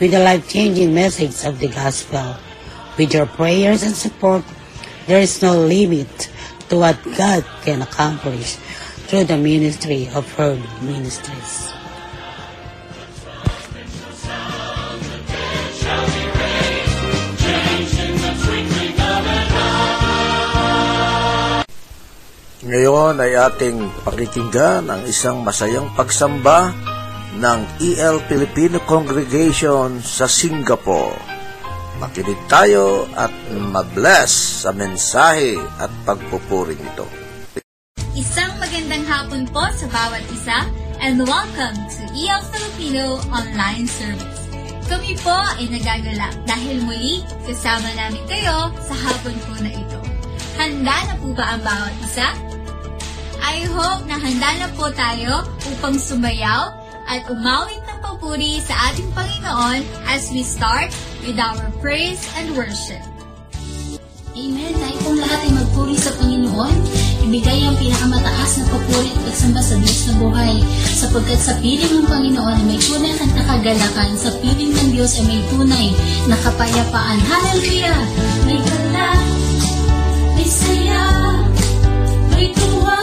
with the life-changing message of the gospel. With your prayers and support, there is no limit to what God can accomplish through the ministry of Herd Ministries. Ngayon ay ating pakikinggan ang isang masayang pagsamba ng EL Filipino Congregation sa Singapore. Makinig tayo at mabless sa mensahe at pagpupuring ito. Isang magandang hapon po sa bawat isa and welcome to EL Filipino Online Service. Kami po ay nagagalak dahil muli kasama namin kayo sa hapon po na ito. Handa na po ba ang bawat isa? I hope na handa na po tayo upang sumayaw at umawit ng papuri sa ating Panginoon as we start with our praise and worship. Amen. Tayo pong lahat ay magpuri sa Panginoon. Ibigay ang pinakamataas na papuri at pagsamba sa Diyos na buhay. Sapagkat sa piling ng Panginoon ay may tunay at nakagalakan. Sa piling ng Diyos ay may tunay na kapayapaan. Hallelujah! May gala, may saya, may tuwa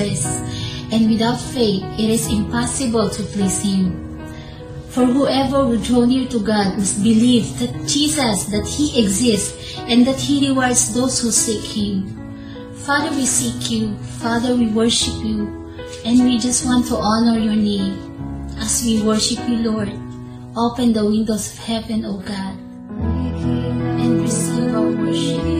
verse 6 says, And without faith, it is impossible to please Him. For whoever will draw near to God must believe that Jesus, that He exists, and that He rewards those who seek Him. Father, we seek You. Father, we worship You. And we just want to honor Your name. As we worship You, Lord, open the windows of heaven, O God, and receive our worship.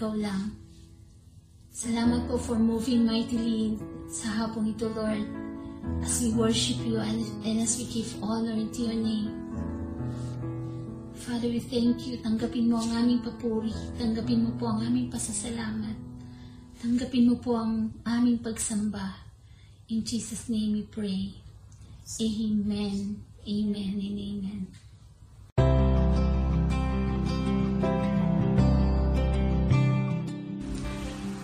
Ikaw lang. Salamat po for moving mightily sa hapong ito, Lord, as we worship you and, and as we give honor to your name. Father, we thank you. Tanggapin mo ang aming papuri. Tanggapin mo po ang aming pasasalamat. Tanggapin mo po ang aming pagsamba. In Jesus' name we pray. Amen. Amen and amen.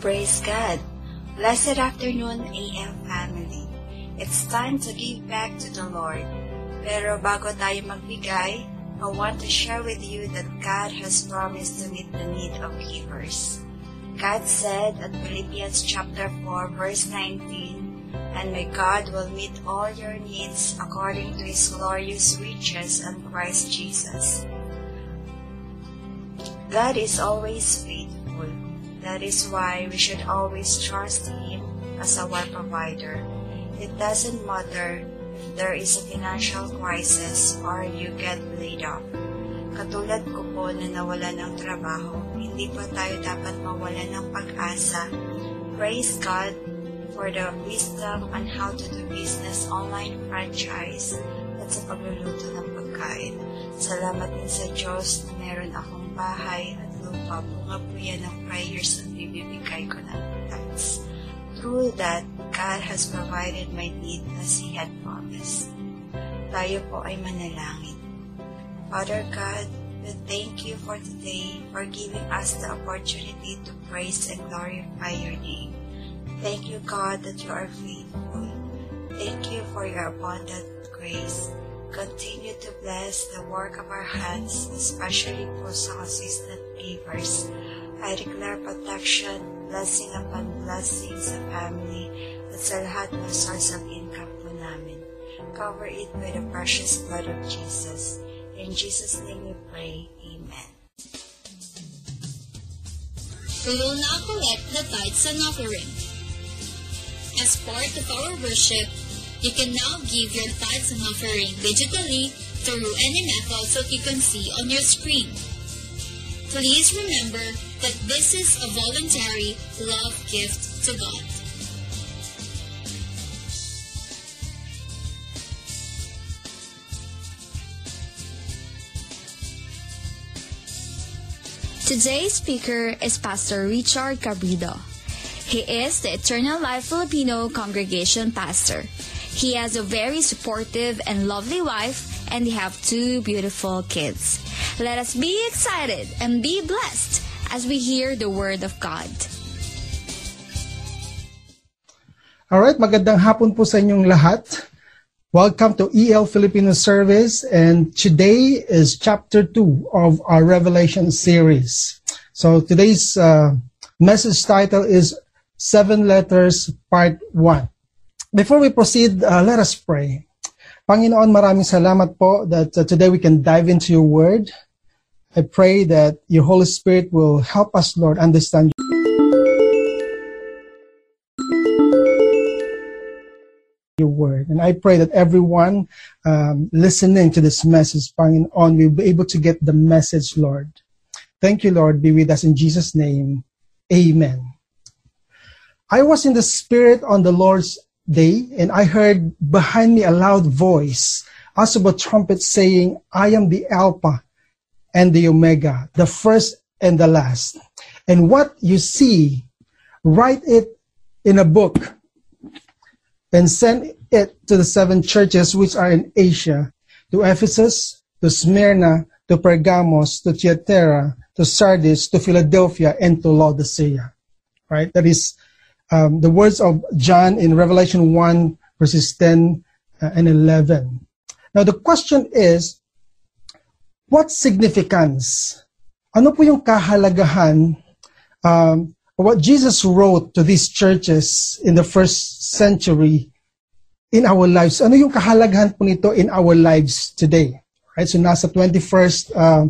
Praise God! Blessed afternoon, AM family. It's time to give back to the Lord. Pero bago tayo magbigay, I want to share with you that God has promised to meet the need of givers. God said at Philippians chapter 4 verse 19, And my God will meet all your needs according to His glorious riches in Christ Jesus. God is always faithful. That is why we should always trust Him as our provider. It doesn't matter if there is a financial crisis or you get laid off. Katulad ko po na nawala ng trabaho, hindi po tayo dapat mawala ng pag-asa. Praise God for the wisdom on how to do business online franchise at sa pagluluto ng pagkain. Salamat din sa Diyos na meron akong bahay lupa. Bunga po yan ng prayers at bibibigay ko ng thanks. Through that, God has provided my need as He had promised. Tayo po ay manalangin. Father God, we thank you for today, for giving us the opportunity to praise and glorify your name. Thank you, God, that you are faithful. Thank you for your abundant grace. Continue to bless the work of our hands, especially po sa consistent givers. I declare protection, blessing upon blessing sa family at sa lahat ng source of income po namin. Cover it with the precious blood of Jesus. In Jesus' name we pray. Amen. We will now collect the tithes and offering. As part of our worship, you can now give your tithes and offering digitally through any method that you can see on your screen. Please remember that this is a voluntary love gift to God. Today's speaker is Pastor Richard Cabrido. He is the Eternal Life Filipino Congregation pastor. He has a very supportive and lovely wife, and they have two beautiful kids. Let us be excited and be blessed as we hear the Word of God. Alright, magandang hapon po sa inyong lahat. Welcome to EL Filipino Service and today is chapter 2 of our Revelation series. So today's uh, message title is Seven Letters Part 1. Before we proceed, uh, let us pray. Panginoon, maraming salamat po that uh, today we can dive into your word. I pray that your Holy Spirit will help us, Lord, understand your word. And I pray that everyone um, listening to this message, Panginoon, will be able to get the message, Lord. Thank you, Lord. Be with us in Jesus' name. Amen. I was in the Spirit on the Lord's day, and I heard behind me a loud voice, as of a trumpet saying, I am the Alpha and the Omega, the first and the last. And what you see, write it in a book and send it to the seven churches which are in Asia, to Ephesus, to Smyrna, to Pergamos, to Thyatira, to Sardis, to Philadelphia, and to Laodicea. Right? That is um, the words of John in Revelation 1, verses 10 uh, and 11. Now, the question is, what significance? Ano po yung kahalagahan um, what Jesus wrote to these churches in the first century in our lives. Ano yung kahalagahan po nito in our lives today? Right? So nasa 21st uh,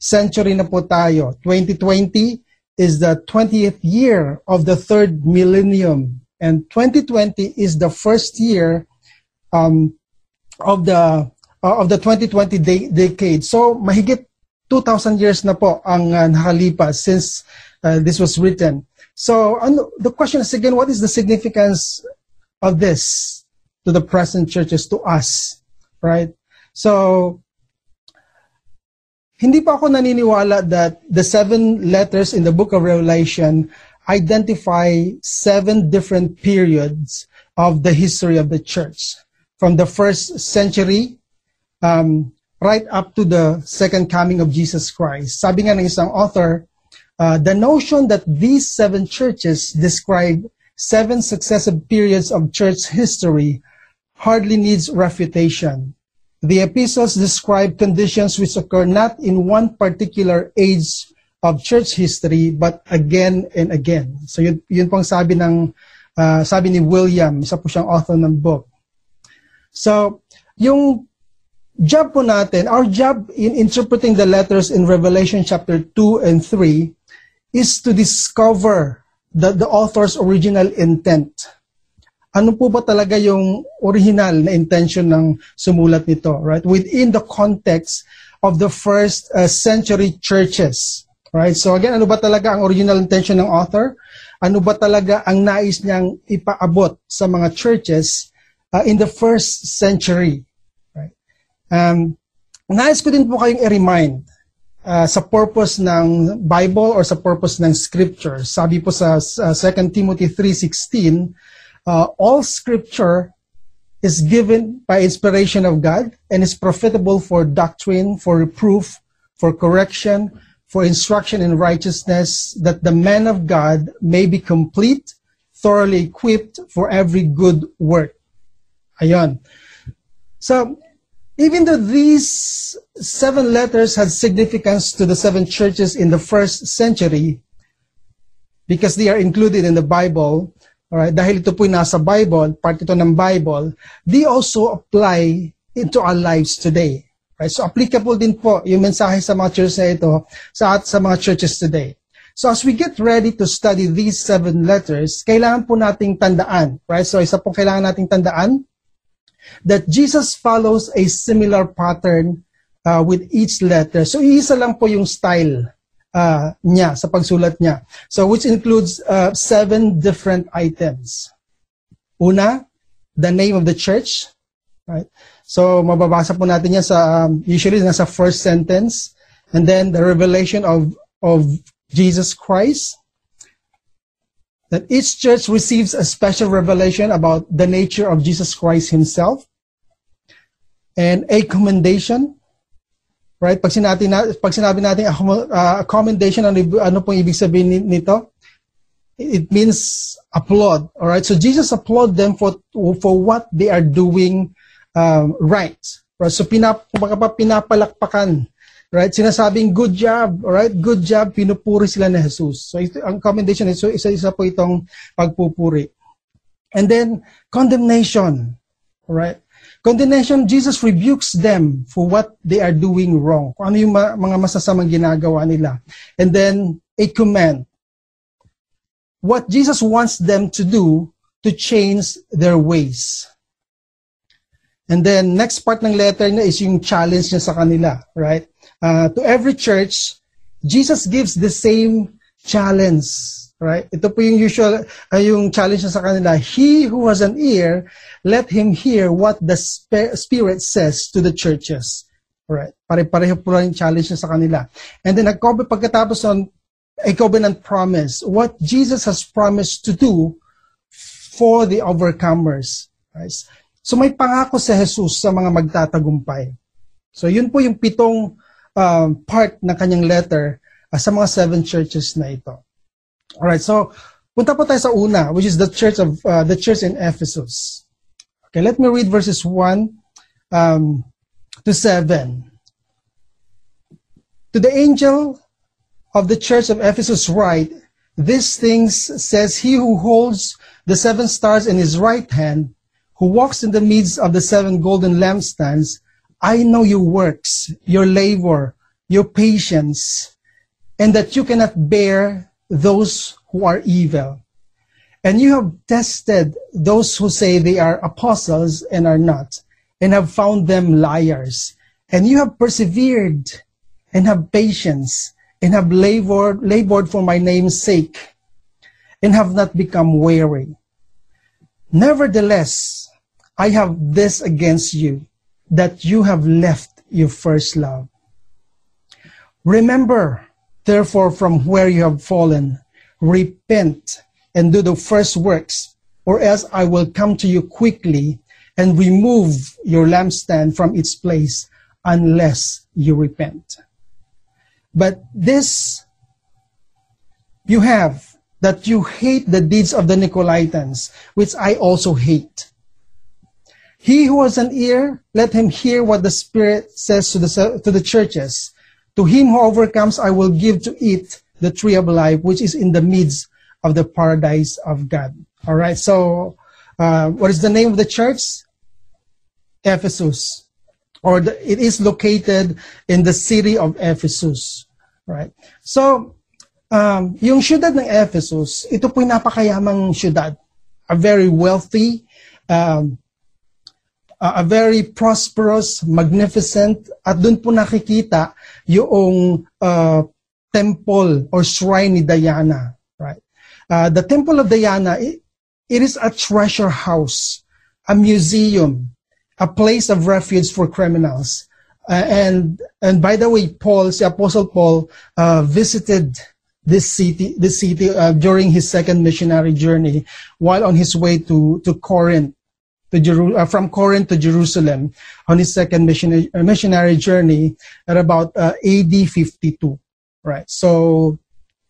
century na po tayo. 2020 is the 20th year of the third millennium. And 2020 is the first year um, of the uh, of the 2020 de- decade. So mahigit 2,000 years na po ang uh, nakalipas since uh, this was written. So the question is again, what is the significance of this to the present churches, to us, right? So hindi pa ako naniniwala that the seven letters in the book of Revelation identify seven different periods of the history of the church. From the first century um, right up to the second coming of Jesus Christ. Sabi nga ng isang author, uh, the notion that these seven churches describe seven successive periods of church history hardly needs refutation. The epistles describe conditions which occur not in one particular age of church history, but again and again. So yun, yun pong sabi ng uh, sabi ni William, isa po siyang author ng book. So, yung job po natin, our job in interpreting the letters in Revelation chapter 2 and 3 is to discover the, the author's original intent. Ano po ba talaga yung original na intention ng sumulat nito, right? Within the context of the first uh, century churches, right? So again, ano ba talaga ang original intention ng author? Ano ba talaga ang nais niyang ipaabot sa mga churches uh, in the first century, right? Um, nais ko din po kayong i-remind uh, sa purpose ng Bible or sa purpose ng Scripture. Sabi po sa uh, 2 Timothy 3.16, uh, all Scripture is given by inspiration of God and is profitable for doctrine, for reproof, for correction, for instruction in righteousness, that the man of God may be complete, thoroughly equipped for every good work. Ayon. So, even though these seven letters had significance to the seven churches in the first century, because they are included in the Bible, alright, dahil ito po nasa Bible, part ito ng Bible, they also apply into our lives today. Right? So applicable din po yung mensahe sa mga churches na ito sa, sa mga churches today. So as we get ready to study these seven letters, kailangan po nating tandaan, right? So isa pong kailangan nating tandaan, that Jesus follows a similar pattern uh, with each letter. So iisa lang po yung style uh, niya sa pagsulat niya. So which includes uh, seven different items. Una, the name of the church, right? So mababasa po natin yan sa um, usually nasa first sentence and then the revelation of of Jesus Christ that each church receives a special revelation about the nature of Jesus Christ himself and a commendation right pag sinabi na pag sinabi natin uh, commendation ano, ano pong ibig sabihin nito it means applaud all right so Jesus applaud them for for what they are doing um, right right so pinap pinapalakpakan Right? Sinasabing good job, right? Good job, pinupuri sila ni Jesus. So ito, ang commendation so isa-isa po itong pagpupuri. And then condemnation, right? Condemnation, Jesus rebukes them for what they are doing wrong. Kung ano yung ma- mga masasamang ginagawa nila. And then a command. What Jesus wants them to do to change their ways. And then next part ng letter niya is yung challenge niya sa kanila, right? uh, to every church, Jesus gives the same challenge. Right? Ito po yung usual, uh, yung challenge sa kanila. He who has an ear, let him hear what the Spirit says to the churches. Right? Pare-pareho po yung challenge sa kanila. And then, pagkatapos ng a covenant promise, what Jesus has promised to do for the overcomers. Right? So may pangako si Jesus sa mga magtatagumpay. So yun po yung pitong um, part ng kanyang letter uh, sa mga seven churches na ito. Alright, so punta po tayo sa una, which is the church of uh, the church in Ephesus. Okay, let me read verses 1 um, to 7. To the angel of the church of Ephesus write, These things says he who holds the seven stars in his right hand, who walks in the midst of the seven golden lampstands, I know your works, your labor, your patience, and that you cannot bear those who are evil. And you have tested those who say they are apostles and are not, and have found them liars. And you have persevered and have patience and have labored, labored for my name's sake and have not become weary. Nevertheless, I have this against you, that you have left your first love. Remember, therefore, from where you have fallen, repent and do the first works, or else I will come to you quickly and remove your lampstand from its place unless you repent. But this you have that you hate the deeds of the Nicolaitans, which I also hate. He who has an ear, let him hear what the Spirit says to the, to the churches. To him who overcomes, I will give to eat the tree of life, which is in the midst of the paradise of God. All right. So, uh, what is the name of the church? Ephesus, or the, it is located in the city of Ephesus. Right. So, um, yung syudad ng Ephesus, ito po yung napakayamang syudad. A very wealthy, um, a very prosperous, magnificent, at doon po nakikita yung uh, temple or shrine ni Diana. Right. Uh, the temple of Diana, it, it is a treasure house, a museum, a place of refuge for criminals. Uh, and and by the way, Paul, the Apostle Paul, uh, visited this city, this city uh, during his second missionary journey, while on his way to to Corinth, to Jeru- uh, from Corinth to Jerusalem, on his second missionary uh, missionary journey at about uh, AD 52. Right. So,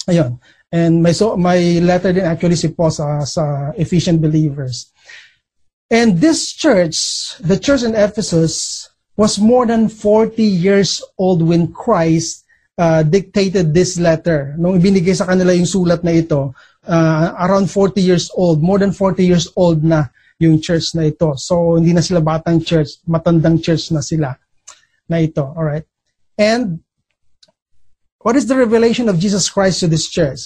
ayun. And my so my letter din actually si Paul sa, sa Ephesian believers. And this church, the church in Ephesus, was more than 40 years old when Christ uh, dictated this letter. Nung ibinigay sa kanila yung sulat na ito, uh, around 40 years old, more than 40 years old na yung church na ito. So, hindi na sila batang church, matandang church na sila na ito. Alright? And, what is the revelation of Jesus Christ to this church?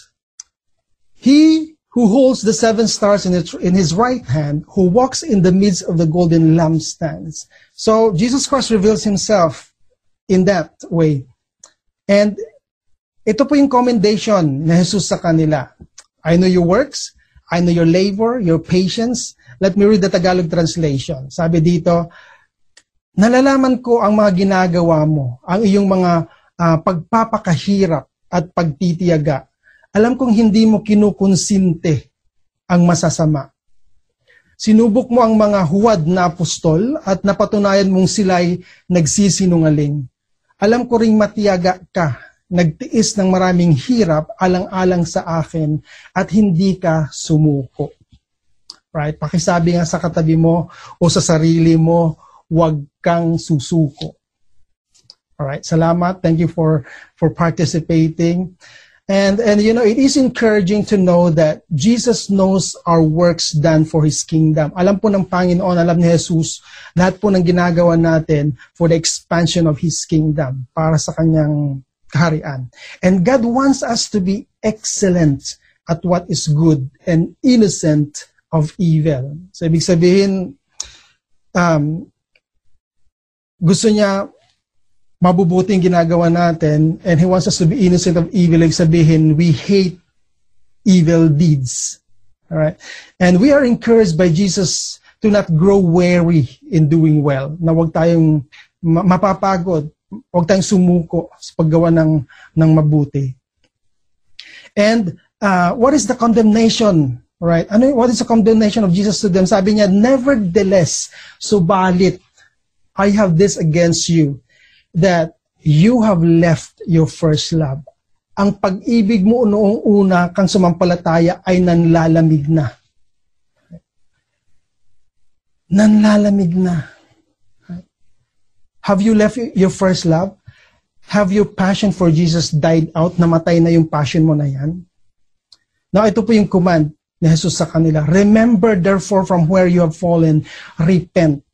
He who holds the seven stars in, in his right hand, who walks in the midst of the golden lampstands. So Jesus Christ reveals himself in that way. And ito po yung commendation na Jesus sa kanila. I know your works, I know your labor, your patience. Let me read the Tagalog translation. Sabi dito, nalalaman ko ang mga ginagawa mo, ang iyong mga uh, pagpapakahirap at pagtitiyaga alam kong hindi mo kinukonsinte ang masasama. Sinubok mo ang mga huwad na apostol at napatunayan mong sila'y nagsisinungaling. Alam ko ring matiyaga ka, nagtiis ng maraming hirap alang-alang sa akin at hindi ka sumuko. Right? Pakisabi nga sa katabi mo o sa sarili mo, huwag kang susuko. Alright, salamat. Thank you for for participating. And, and you know, it is encouraging to know that Jesus knows our works done for His kingdom. Alam po ng Panginoon, alam ni Jesus, lahat po ng ginagawa natin for the expansion of His kingdom, para sa Kanyang kaharian. And God wants us to be excellent at what is good and innocent of evil. So, ibig sabihin, um, gusto niya mabubuti yung ginagawa natin and He wants us to be innocent of evil. Like sabihin, we hate evil deeds. All right? And we are encouraged by Jesus to not grow weary in doing well. Na huwag tayong mapapagod. Huwag tayong sumuko sa paggawa ng, ng mabuti. And uh, what is the condemnation? Right? Ano, what is the condemnation of Jesus to them? Sabi niya, Nevertheless, subalit, I have this against you that you have left your first love. Ang pag-ibig mo noong una kang sumampalataya ay nanlalamig na. Nanlalamig na. Have you left your first love? Have your passion for Jesus died out? Namatay na yung passion mo na yan? Now, ito po yung command ni Jesus sa kanila. Remember therefore from where you have fallen, repent,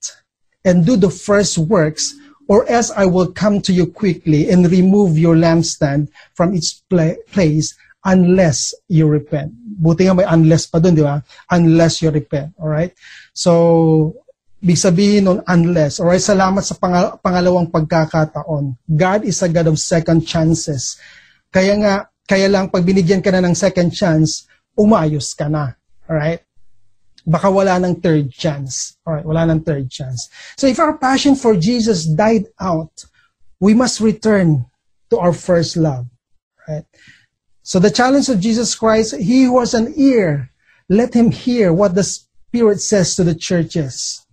and do the first works or else I will come to you quickly and remove your lampstand from its pla- place unless you repent. Buti nga may unless pa dun, di ba? Unless you repent. Alright? So, Big sabihin nun, unless. Alright, salamat sa pangal- pangalawang pagkakataon. God is a God of second chances. Kaya nga, kaya lang pag binigyan ka na ng second chance, umayos ka na. Alright? Baka wala ng third chance. Alright, wala ng third chance. So if our passion for Jesus died out, we must return to our first love. Right? So the challenge of Jesus Christ, he who has an ear, let him hear what the Spirit says to the churches.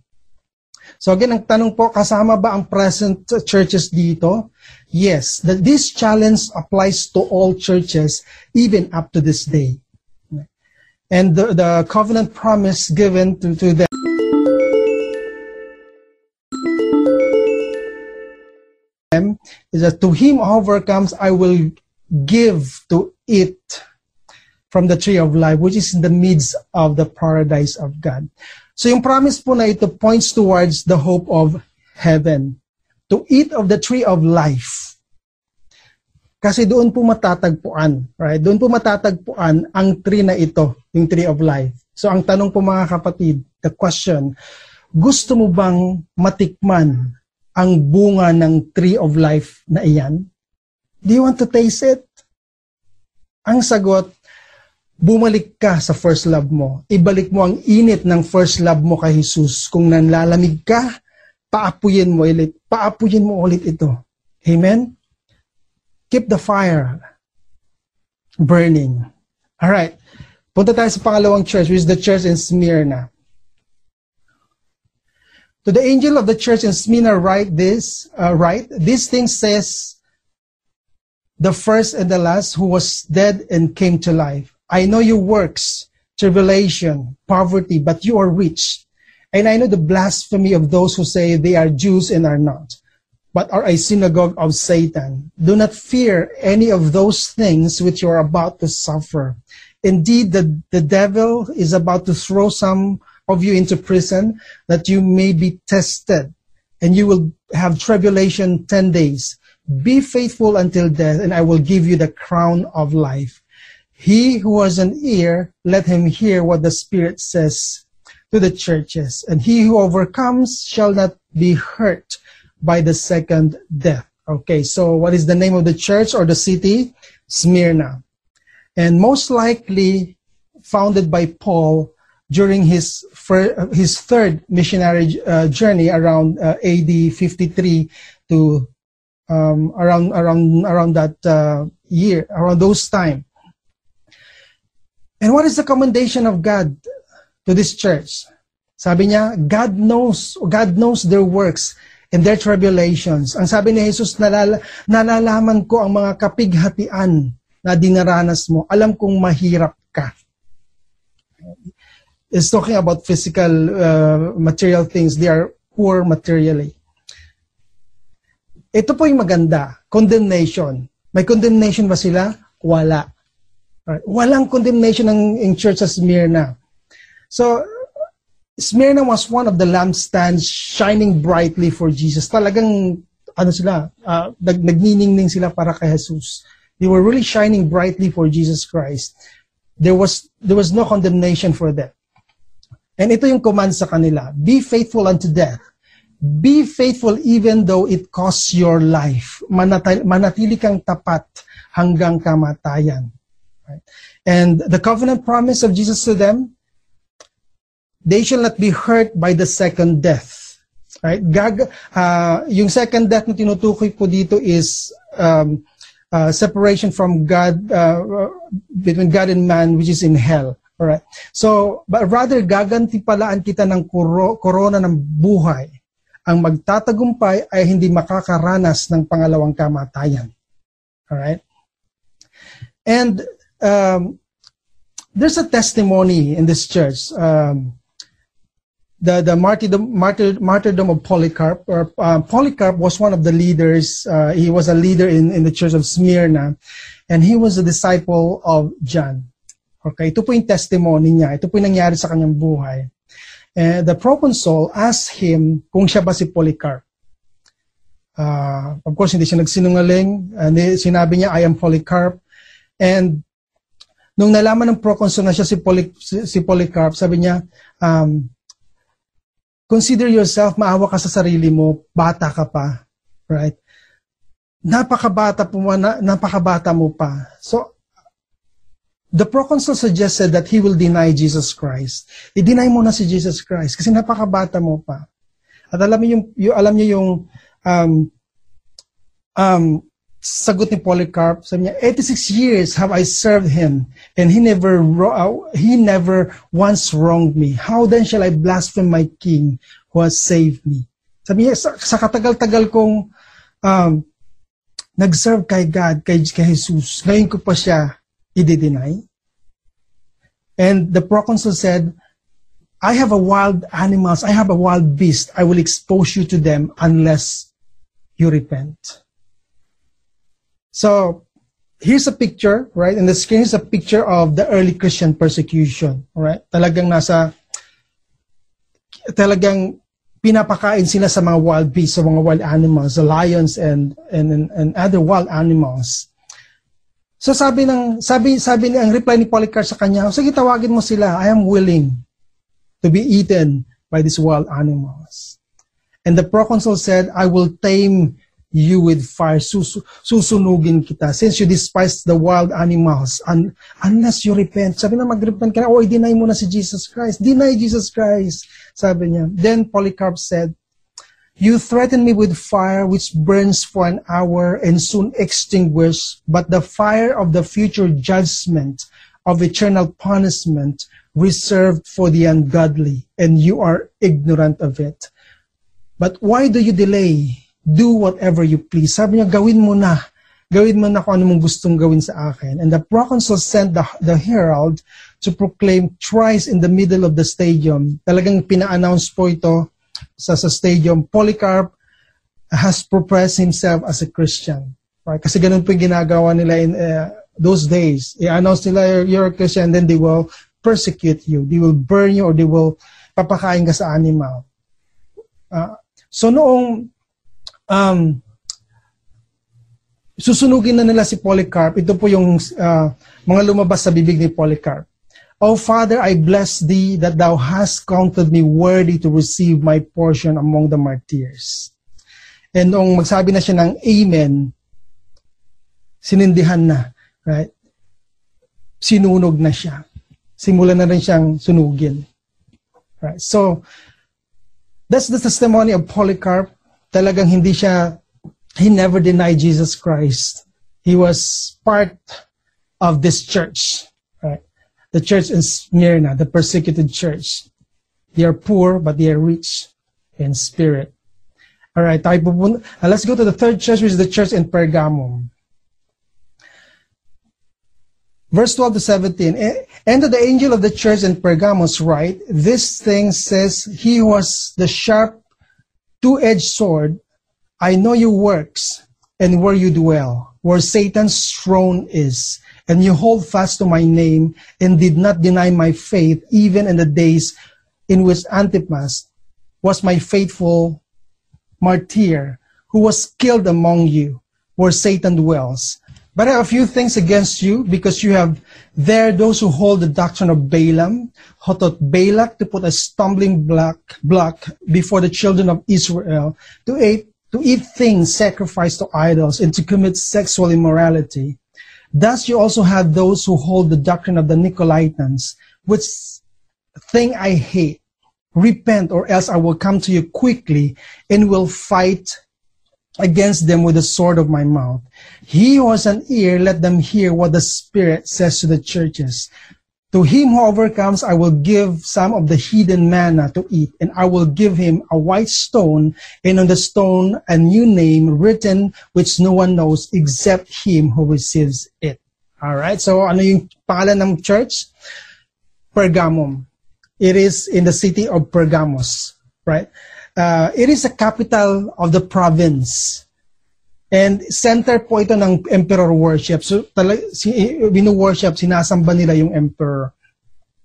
So again, ang tanong po, kasama ba ang present churches dito? Yes, that this challenge applies to all churches, even up to this day. And the, the covenant promise given to, to them is that to him who overcomes, I will give to it from the tree of life, which is in the midst of the paradise of God. So yung promise po na ito points towards the hope of heaven. To eat of the tree of life. Kasi doon po matatagpuan, right? Doon po matatagpuan ang tree na ito, yung tree of life. So ang tanong po mga kapatid, the question, gusto mo bang matikman ang bunga ng tree of life na iyan? Do you want to taste it? Ang sagot, bumalik ka sa first love mo. Ibalik mo ang init ng first love mo kay Jesus. Kung nanlalamig ka, paapuyin mo ulit. Paapuyin mo ulit ito. Amen? Keep the fire burning. All right. Punta tayo sa pangalawang church, which is the church in Smyrna. To the angel of the church in Smyrna write this, uh, write, this thing says, the first and the last who was dead and came to life. I know your works, tribulation, poverty, but you are rich. And I know the blasphemy of those who say they are Jews and are not, but are a synagogue of Satan. Do not fear any of those things which you are about to suffer. Indeed, the, the devil is about to throw some of you into prison that you may be tested and you will have tribulation 10 days. Be faithful until death and I will give you the crown of life. He who has an ear, let him hear what the Spirit says to the churches. And he who overcomes shall not be hurt by the second death. Okay, so what is the name of the church or the city? Smyrna. And most likely founded by Paul during his his third missionary uh, journey around uh, AD 53 to um, around around around that uh, year around those time. And what is the commendation of God to this church? Sabi niya, God knows, God knows their works and their tribulations. Ang sabi ni Jesus, nalala, nalalaman ko ang mga kapighatian na dinaranas mo. Alam kong mahirap ka is talking about physical uh, material things. They are poor materially. Ito po yung maganda. Condemnation. May condemnation ba sila? Wala. Right. Walang condemnation ng in Church of Smyrna. So, Smyrna was one of the lampstands shining brightly for Jesus. Talagang, ano sila, uh, nag nagniningning sila para kay Jesus. They were really shining brightly for Jesus Christ. There was, there was no condemnation for them. And ito yung command sa kanila, be faithful unto death. Be faithful even though it costs your life. Manatili kang tapat hanggang kamatayan. Right? And the covenant promise of Jesus to them, they shall not be hurt by the second death. Right? Gag, uh, yung second death na tinutukoy po dito is um, uh, separation from God, uh, between God and man, which is in hell. Alright. So, but rather gaganti palaan kita ng korona ng buhay. Ang magtatagumpay ay hindi makakaranas ng pangalawang kamatayan. Alright? And um, there's a testimony in this church. Um, the the martyrdom, martyr, martyrdom of Polycarp. Or, uh, Polycarp was one of the leaders. Uh, he was a leader in, in the church of Smyrna. And he was a disciple of John. Okay, ito po yung testimony niya. Ito po yung nangyari sa kanyang buhay. And the proconsul asked him kung siya ba si Polycarp. Uh, of course, hindi siya nagsinungaling. And sinabi niya, I am Polycarp. And nung nalaman ng proconsul na siya si, Poly, si, Polycarp, sabi niya, um, consider yourself, maawa ka sa sarili mo, bata ka pa, right? Napakabata po, na, napakabata mo pa. So, the proconsul suggested that he will deny Jesus Christ. I-deny mo na si Jesus Christ kasi napakabata mo pa. At alam niyo yung, yung alam niyo yung um, um, sagot ni Polycarp, sabi niya, 86 years have I served him, and he never uh, he never once wronged me. How then shall I blaspheme my king who has saved me? Sabi niya, sa, sa katagal-tagal kong um, nag-serve kay God, kay, kay Jesus, ngayon ko pa siya i-deny. And the proconsul said, I have a wild animals, I have a wild beast, I will expose you to them unless you repent. So here's a picture, right? And the screen is a picture of the early Christian persecution, right? Talagang nasa, talagang pinapakain sila sa mga wild beasts, sa mga wild animals, the lions and, and, and other wild animals. So sabi ng sabi sabi ni ang reply ni Polycarp sa kanya, sige tawagin mo sila. I am willing to be eaten by these wild animals. And the proconsul said, I will tame you with fire, sus susunugin kita. Since you despise the wild animals, un unless you repent. Sabi na mag-repent ka na, oh, deny mo na si Jesus Christ. Deny Jesus Christ. Sabi niya. Then Polycarp said, You threaten me with fire which burns for an hour and soon extinguish, but the fire of the future judgment of eternal punishment reserved for the ungodly, and you are ignorant of it. But why do you delay? Do whatever you please. Sabi niya, gawin mo na. Gawin mo na kung ano mong gustong gawin sa akin. And the proconsul sent the, the herald to proclaim thrice in the middle of the stadium. Talagang pina-announce po ito sa, sa stadium. Polycarp has professed himself as a Christian. Right? Kasi ganun po yung ginagawa nila in uh, those days. I-announce nila you're, you're a Christian and then they will persecute you. They will burn you or they will papakain ka sa animal. Uh, so noong um, susunugin na nila si Polycarp. Ito po yung uh, mga lumabas sa bibig ni Polycarp. O Father, I bless thee that thou hast counted me worthy to receive my portion among the martyrs. And nung magsabi na siya ng Amen, sinindihan na, right? Sinunog na siya. Simulan na rin siyang sunugin. Right? So, that's the testimony of Polycarp talagang hindi siya, he never denied Jesus Christ. He was part of this church, right? The church in Smyrna, the persecuted church. They are poor, but they are rich in spirit. All right. Uh, let's go to the third church, which is the church in Pergamum. Verse 12 to 17. And to the angel of the church in Pergamos write, This thing says, He was the sharp two-edged sword, I know your works and where you dwell, where Satan's throne is, and you hold fast to my name and did not deny my faith even in the days in which Antipas was my faithful martyr who was killed among you, where Satan dwells. But I have a few things against you because you have there those who hold the doctrine of Balaam, who taught Balak to put a stumbling block, block before the children of Israel to eat, to eat things sacrificed to idols and to commit sexual immorality. Thus you also have those who hold the doctrine of the Nicolaitans, which thing I hate. Repent or else I will come to you quickly and will fight against them with the sword of my mouth. He who has an ear, let them hear what the Spirit says to the churches. To him who overcomes, I will give some of the hidden manna to eat, and I will give him a white stone, and on the stone a new name written, which no one knows except him who receives it. Alright, so ano yung pangalan ng church? Pergamum. It is in the city of Pergamos, right? Uh, it is the capital of the province. And center po ito ng emperor worship. So, tala, si, binu-worship, sinasamba nila yung emperor.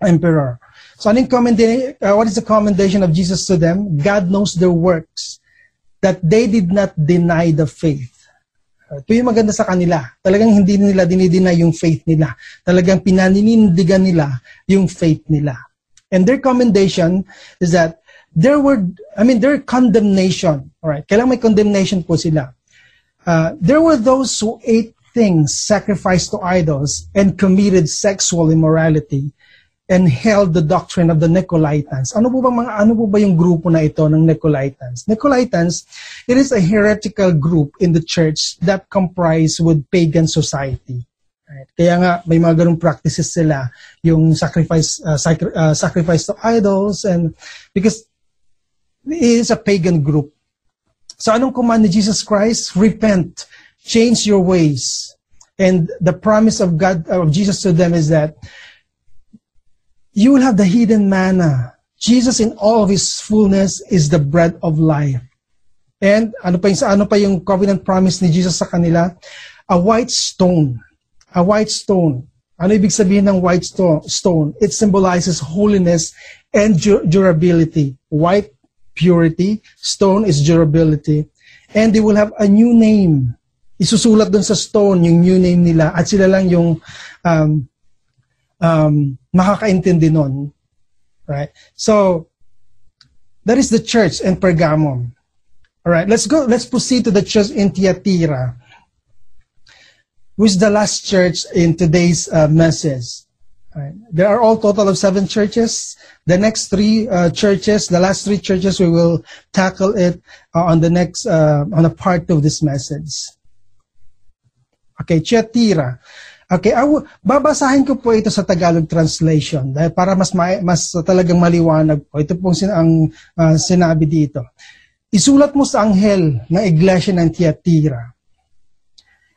emperor. So, anong commenda- uh, what is the commendation of Jesus to them? God knows their works, that they did not deny the faith. Uh, ito yung maganda sa kanila. Talagang hindi nila dinideny yung faith nila. Talagang pinaninindigan nila yung faith nila. And their commendation is that there were, I mean, there condemnation. All right, kailangan may condemnation po sila. Uh, there were those who ate things sacrificed to idols and committed sexual immorality and held the doctrine of the Nicolaitans. Ano po ba mga ano po ba yung grupo na ito ng Nicolaitans? Nicolaitans, it is a heretical group in the church that comprise with pagan society. Right? Kaya nga may mga ganung practices sila, yung sacrifice uh, sacri- uh, sacrifice to idols and because is a pagan group. So anong command ni Jesus Christ? Repent, change your ways. And the promise of God of Jesus to them is that you will have the hidden manna. Jesus in all of his fullness is the bread of life. And ano pa yung, ano pa yung covenant promise ni Jesus sa kanila? A white stone. A white stone. Ano ibig sabihin ng white stone? It symbolizes holiness and durability. White, purity. Stone is durability. And they will have a new name. Isusulat dun sa stone yung new name nila at sila lang yung um, um, makakaintindi nun. Right? So, that is the church in Pergamum. All right, let's go. Let's proceed to the church in Thyatira, which is the last church in today's uh, message. Right. There are all total of seven churches. The next three uh, churches, the last three churches, we will tackle it uh, on the next uh, on a part of this message. Okay, Thyatira. Okay, aw, babasahin ko po ito sa Tagalog translation dahil para mas ma- mas talagang maliwanag po. Ito pong sin- ang uh, sinabi dito. Isulat mo sa anghel ng iglesia ng Tiatira.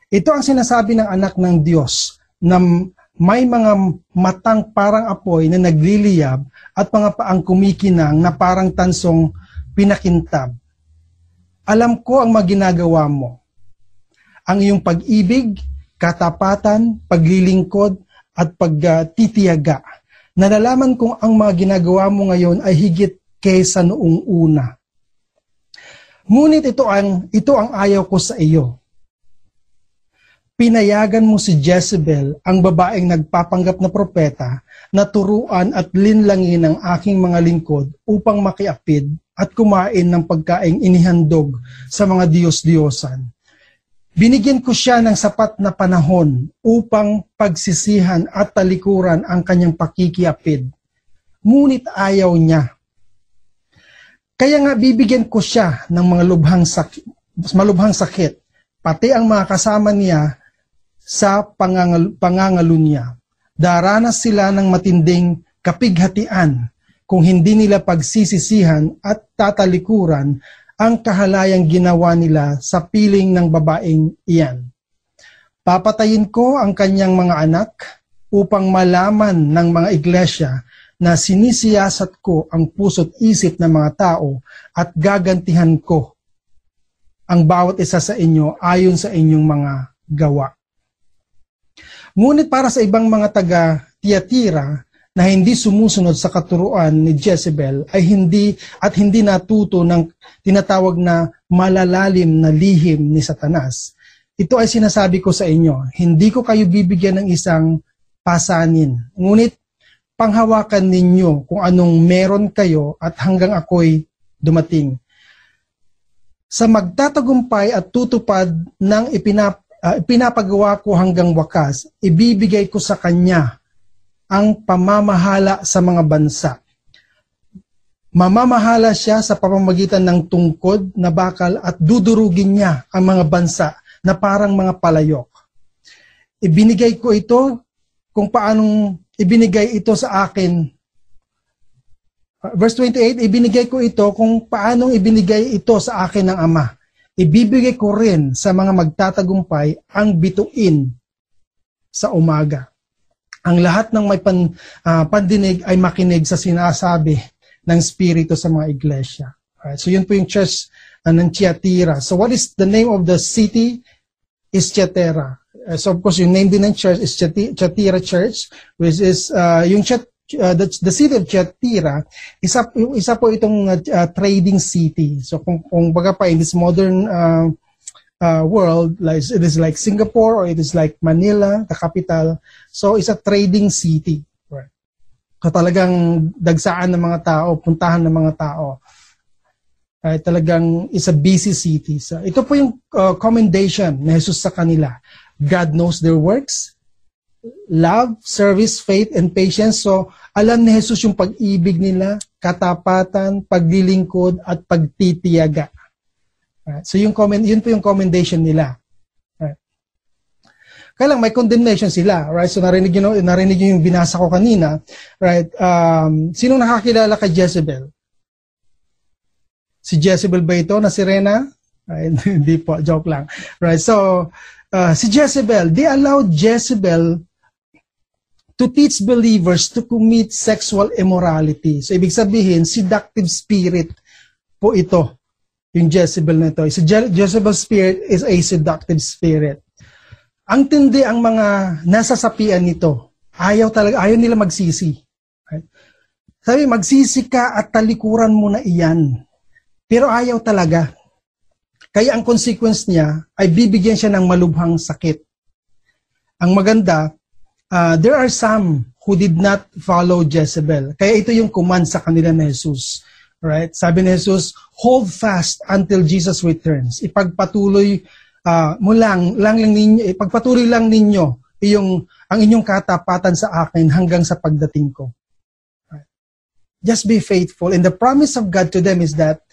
Ito ang sinasabi ng anak ng Diyos na may mga matang parang apoy na nagliliyab at mga paang kumikinang na parang tansong pinakintab. Alam ko ang maginagawa mo. Ang iyong pag-ibig, katapatan, paglilingkod, at pagtitiyaga. Nalalaman kong ang mga ginagawa mo ngayon ay higit kaysa noong una. Ngunit ito ang, ito ang ayaw ko sa iyo. Pinayagan mo si Jezebel, ang babaeng nagpapanggap na propeta, na turuan at linlangin ang aking mga lingkod upang makiapid at kumain ng pagkaing inihandog sa mga Diyos-Diyosan Binigyan ko siya ng sapat na panahon upang pagsisihan at talikuran ang kanyang pakikiapid. Ngunit ayaw niya. Kaya nga bibigyan ko siya ng mga lubhang sakit, malubhang sakit, pati ang mga kasama niya sa pangangal, pangangalo niya. Daranas sila ng matinding kapighatian kung hindi nila pagsisisihan at tatalikuran ang kahalayang ginawa nila sa piling ng babaeng iyan. Papatayin ko ang kanyang mga anak upang malaman ng mga iglesia na sinisiyasat ko ang puso't isip ng mga tao at gagantihan ko ang bawat isa sa inyo ayon sa inyong mga gawa. Ngunit para sa ibang mga taga Tiatira, na hindi sumusunod sa katuruan ni Jezebel ay hindi at hindi natuto ng tinatawag na malalalim na lihim ni Satanas. Ito ay sinasabi ko sa inyo, hindi ko kayo bibigyan ng isang pasanin. Ngunit panghawakan ninyo kung anong meron kayo at hanggang ako'y dumating. Sa magtatagumpay at tutupad ng ipinap, uh, ipinapagawa ko hanggang wakas, ibibigay ko sa kanya ang pamamahala sa mga bansa. Mamamahala siya sa pamamagitan ng tungkod na bakal at dudurugin niya ang mga bansa na parang mga palayok. Ibinigay ko ito kung paanong ibinigay ito sa akin. Verse 28, ibinigay ko ito kung paanong ibinigay ito sa akin ng Ama. Ibibigay ko rin sa mga magtatagumpay ang bituin sa umaga ang lahat ng may pan, uh, pandinig ay makinig sa sinasabi ng Espiritu sa mga iglesia. Right? So yun po yung church uh, ng Tiatira. So what is the name of the city? Is Tiatira. Uh, so of course, yung name din ng church is Tiatira Church, which is uh, yung chat, uh, the, the city of Tiatira, isa, isa po itong uh, trading city. So kung, kung baga pa in this modern uh, uh, world, like it is like Singapore or it is like Manila, the capital. So it's a trading city. Right. So talagang dagsaan ng mga tao, puntahan ng mga tao. Ay talagang is a busy city. So, ito po yung uh, commendation ni Jesus sa kanila. God knows their works, love, service, faith, and patience. So, alam ni Jesus yung pag-ibig nila, katapatan, paglilingkod, at pagtitiyaga. Right? So, yung comment, yun po yung commendation nila. Kaya lang may condemnation sila, right? So narinig niyo narinig niyo yung binasa ko kanina, right? Um, sino nakakilala kay Jezebel? Si Jezebel ba ito na sirena? Right? Hindi po, joke lang. Right? So, uh, si Jezebel, they allowed Jezebel to teach believers to commit sexual immorality. So, ibig sabihin, seductive spirit po ito, yung Jezebel na ito. Si Je- Jezebel spirit is a seductive spirit. Ang tindi ang mga nasasapian nito. Ayaw talaga, ayaw nila magsisi. Right? Sabi, magsisi ka at talikuran mo na iyan. Pero ayaw talaga. Kaya ang consequence niya ay bibigyan siya ng malubhang sakit. Ang maganda, uh, there are some who did not follow Jezebel. Kaya ito yung command sa kanila ni Jesus. Right? Sabi ni Jesus, hold fast until Jesus returns. Ipagpatuloy uh, mo lang, lang, lang ninyo, eh, pagpatuloy lang ninyo yung, ang inyong katapatan sa akin hanggang sa pagdating ko. Just be faithful. And the promise of God to them is that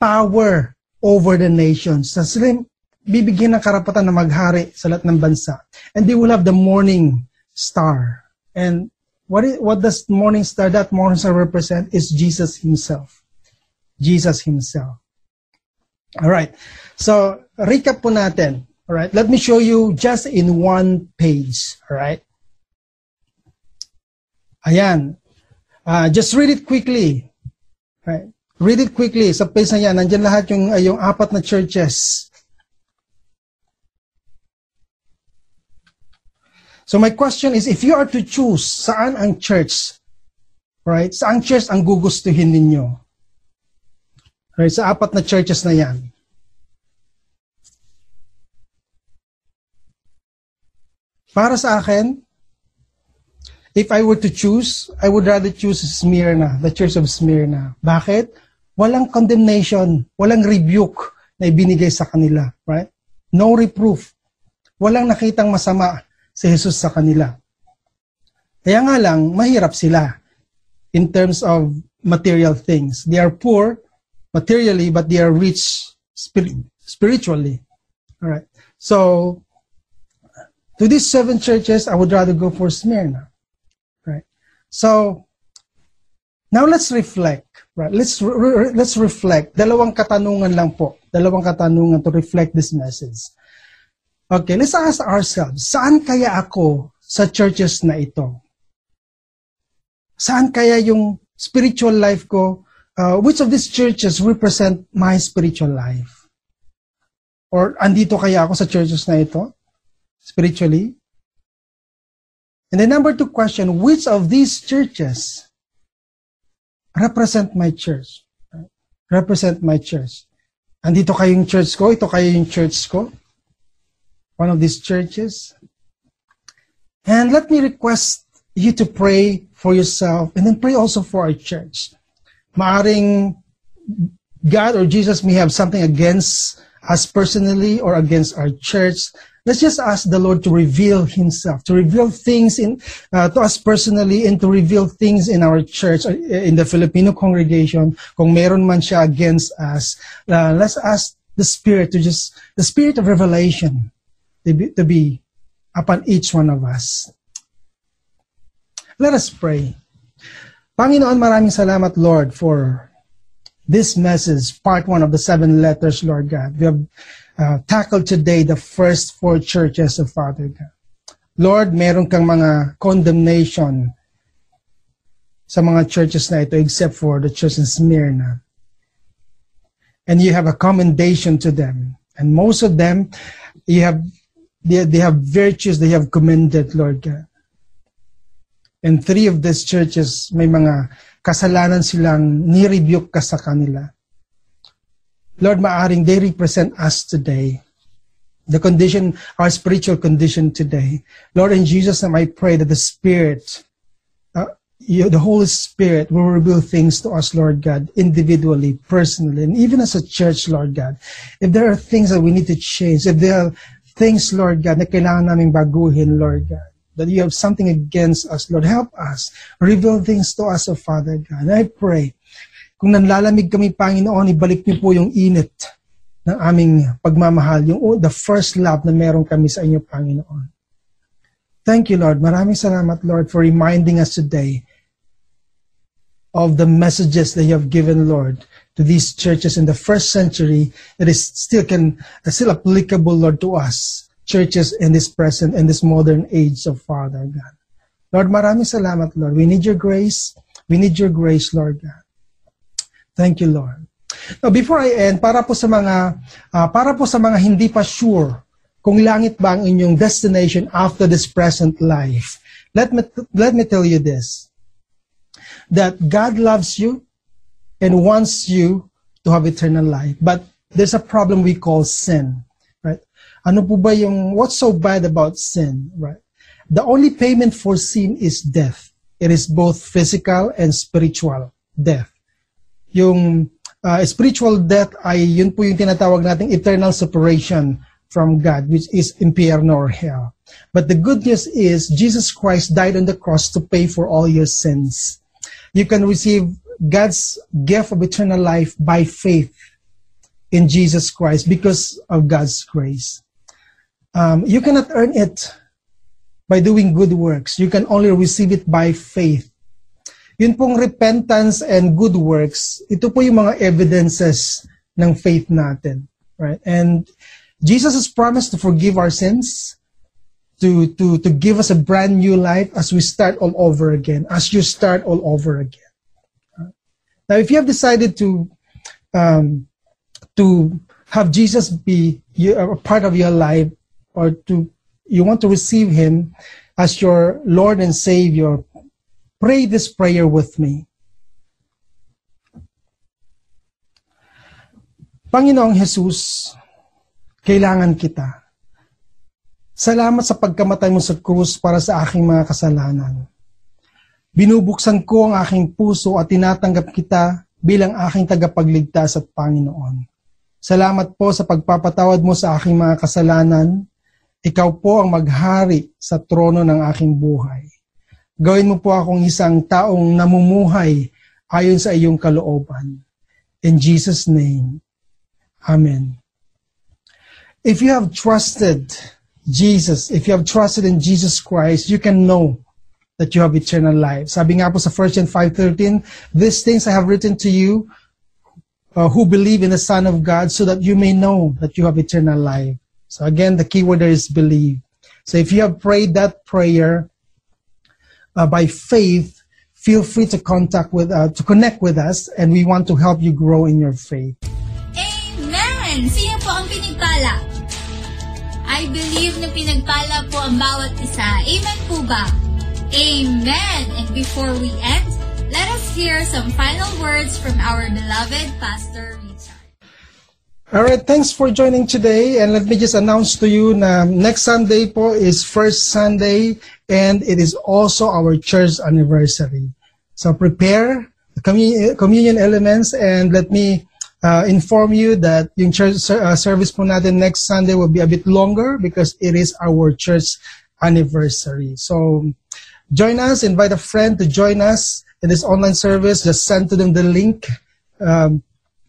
power over the nations. Sa sila bibigyan ng karapatan na maghari sa lahat ng bansa. And they will have the morning star. And what is, what does morning star, that morning star represent is Jesus himself. Jesus himself. All right. So, recap po natin. All right. Let me show you just in one page. All right. Ayan. Uh, just read it quickly. All right. Read it quickly. Sa page na yan, nandyan lahat yung, uh, yung apat na churches. So my question is, if you are to choose, saan ang church? Right? Saan church ang gugustuhin ninyo? Right? Sa apat na churches na yan. Para sa akin, if I were to choose, I would rather choose Smyrna, the Church of Smyrna. Bakit? Walang condemnation, walang rebuke na ibinigay sa kanila, right? No reproof. Walang nakitang masama si Jesus sa kanila. Kaya nga lang, mahirap sila in terms of material things. They are poor materially, but they are rich spiritually. All right. So, to these seven churches, I would rather go for Smyrna. Right? So, now let's reflect. Right? Let's re- let's reflect. Dalawang katanungan lang po. Dalawang katanungan to reflect this message. Okay, let's ask ourselves, saan kaya ako sa churches na ito? Saan kaya yung spiritual life ko? Uh, which of these churches represent my spiritual life? Or andito kaya ako sa churches na ito? spiritually? And the number two question, which of these churches represent my church? Represent my church. Andito kayo yung church ko, ito kayo yung church ko. One of these churches. And let me request you to pray for yourself and then pray also for our church. Maaring God or Jesus may have something against us personally or against our church Let's just ask the Lord to reveal Himself, to reveal things in uh, to us personally, and to reveal things in our church, uh, in the Filipino congregation. Kung meron man siya against us, uh, let's ask the Spirit to just the Spirit of revelation to be, upon each one of us. Let us pray. Panginoon, maraming salamat, Lord, for this message, part one of the seven letters, Lord God. We have uh, tackle today the first four churches of Father God. Lord, meron kang mga condemnation sa mga churches na ito except for the church in Smyrna. And you have a commendation to them. And most of them, you have they, they have virtues they have commended, Lord God. And three of these churches, may mga kasalanan silang ni-rebuke ka sa kanila. Lord, maaring they represent us today. The condition, our spiritual condition today. Lord, in Jesus' name, I pray that the Spirit uh, you, the Holy Spirit will reveal things to us, Lord God, individually, personally, and even as a church, Lord God. If there are things that we need to change, if there are things, Lord God, na kailangan namin baguhin, Lord God, that you have something against us, Lord, help us. Reveal things to us, O Father God. I pray, kung nanlalamig kami, Panginoon, ibalik niyo po yung init ng aming pagmamahal, yung the first love na meron kami sa inyo, Panginoon. Thank you, Lord. Maraming salamat, Lord, for reminding us today of the messages that you have given, Lord, to these churches in the first century that is still can still applicable, Lord, to us, churches in this present and this modern age of Father God. Lord, maraming salamat, Lord. We need your grace. We need your grace, Lord God. Thank you, Lord. Now, before I end, para po sa mga uh, para po sa mga hindi pa sure kung langit ba ang inyong destination after this present life. Let me, let me tell you this, that God loves you and wants you to have eternal life. But there's a problem we call sin, right? Ano po ba yung, what's so bad about sin, right? The only payment for sin is death. It is both physical and spiritual death. Yung uh, spiritual death ay yun po yung tinatawag nating eternal separation from God, which is impierno or hell. But the good news is Jesus Christ died on the cross to pay for all your sins. You can receive God's gift of eternal life by faith in Jesus Christ because of God's grace. Um, you cannot earn it by doing good works. You can only receive it by faith. Yun pong repentance and good works, ito po yung mga evidences ng faith natin. Right? And Jesus has promised to forgive our sins, to, to, to give us a brand new life as we start all over again, as you start all over again. Now, if you have decided to, um, to have Jesus be a part of your life, or to, you want to receive Him as your Lord and Savior, pray this prayer with me. Panginoong Jesus, kailangan kita. Salamat sa pagkamatay mo sa krus para sa aking mga kasalanan. Binubuksan ko ang aking puso at tinatanggap kita bilang aking tagapagligtas at Panginoon. Salamat po sa pagpapatawad mo sa aking mga kasalanan. Ikaw po ang maghari sa trono ng aking buhay. Gawin mo po akong isang taong namumuhay ayon sa iyong kalooban. In Jesus' name, Amen. if you have trusted Jesus, if you have trusted in Jesus Christ, you can know that you have eternal life. Sabi nga po sa 1 John 5.13, These things I have written to you uh, who believe in the Son of God so that you may know that you have eternal life. So again, the key word there is believe. So if you have prayed that prayer uh, by faith, feel free to contact with, uh, to connect with us and we want to help you grow in your faith. Amen! Sino po ang pinigpala? I believe na pinagpala po ang bawat isa. Amen po ba? Amen! And before we end, let us hear some final words from our beloved Pastor Richard. All right, thanks for joining today. And let me just announce to you na next Sunday po is first Sunday and it is also our church anniversary. So prepare the communion elements and let me uh, inform you that yung church uh, service po natin next Sunday will be a bit longer because it is our church anniversary. So join us, invite a friend to join us in this online service. Just send to them the link um,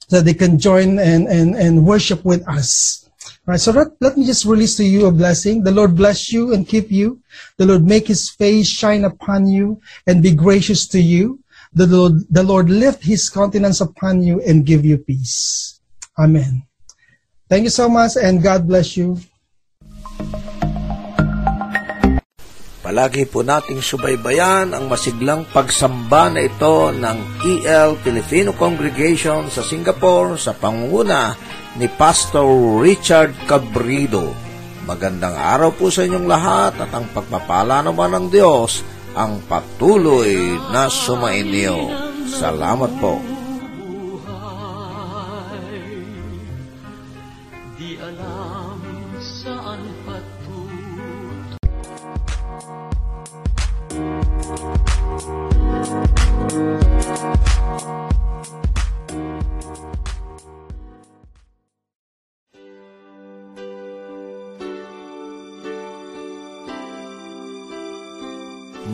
so they can join and, and, and worship with us. All right, so let, let me just release to you a blessing. The Lord bless you and keep you. The Lord make his face shine upon you and be gracious to you. the Lord, the Lord lift His countenance upon you and give you peace. Amen. Thank you so much and God bless you. Palagi po nating subaybayan ang masiglang pagsamba na ito ng EL Filipino Congregation sa Singapore sa pangunguna ni Pastor Richard Cabrido. Magandang araw po sa inyong lahat at ang pagpapala naman ng Diyos ang patuloy na sumainyo. Salamat po.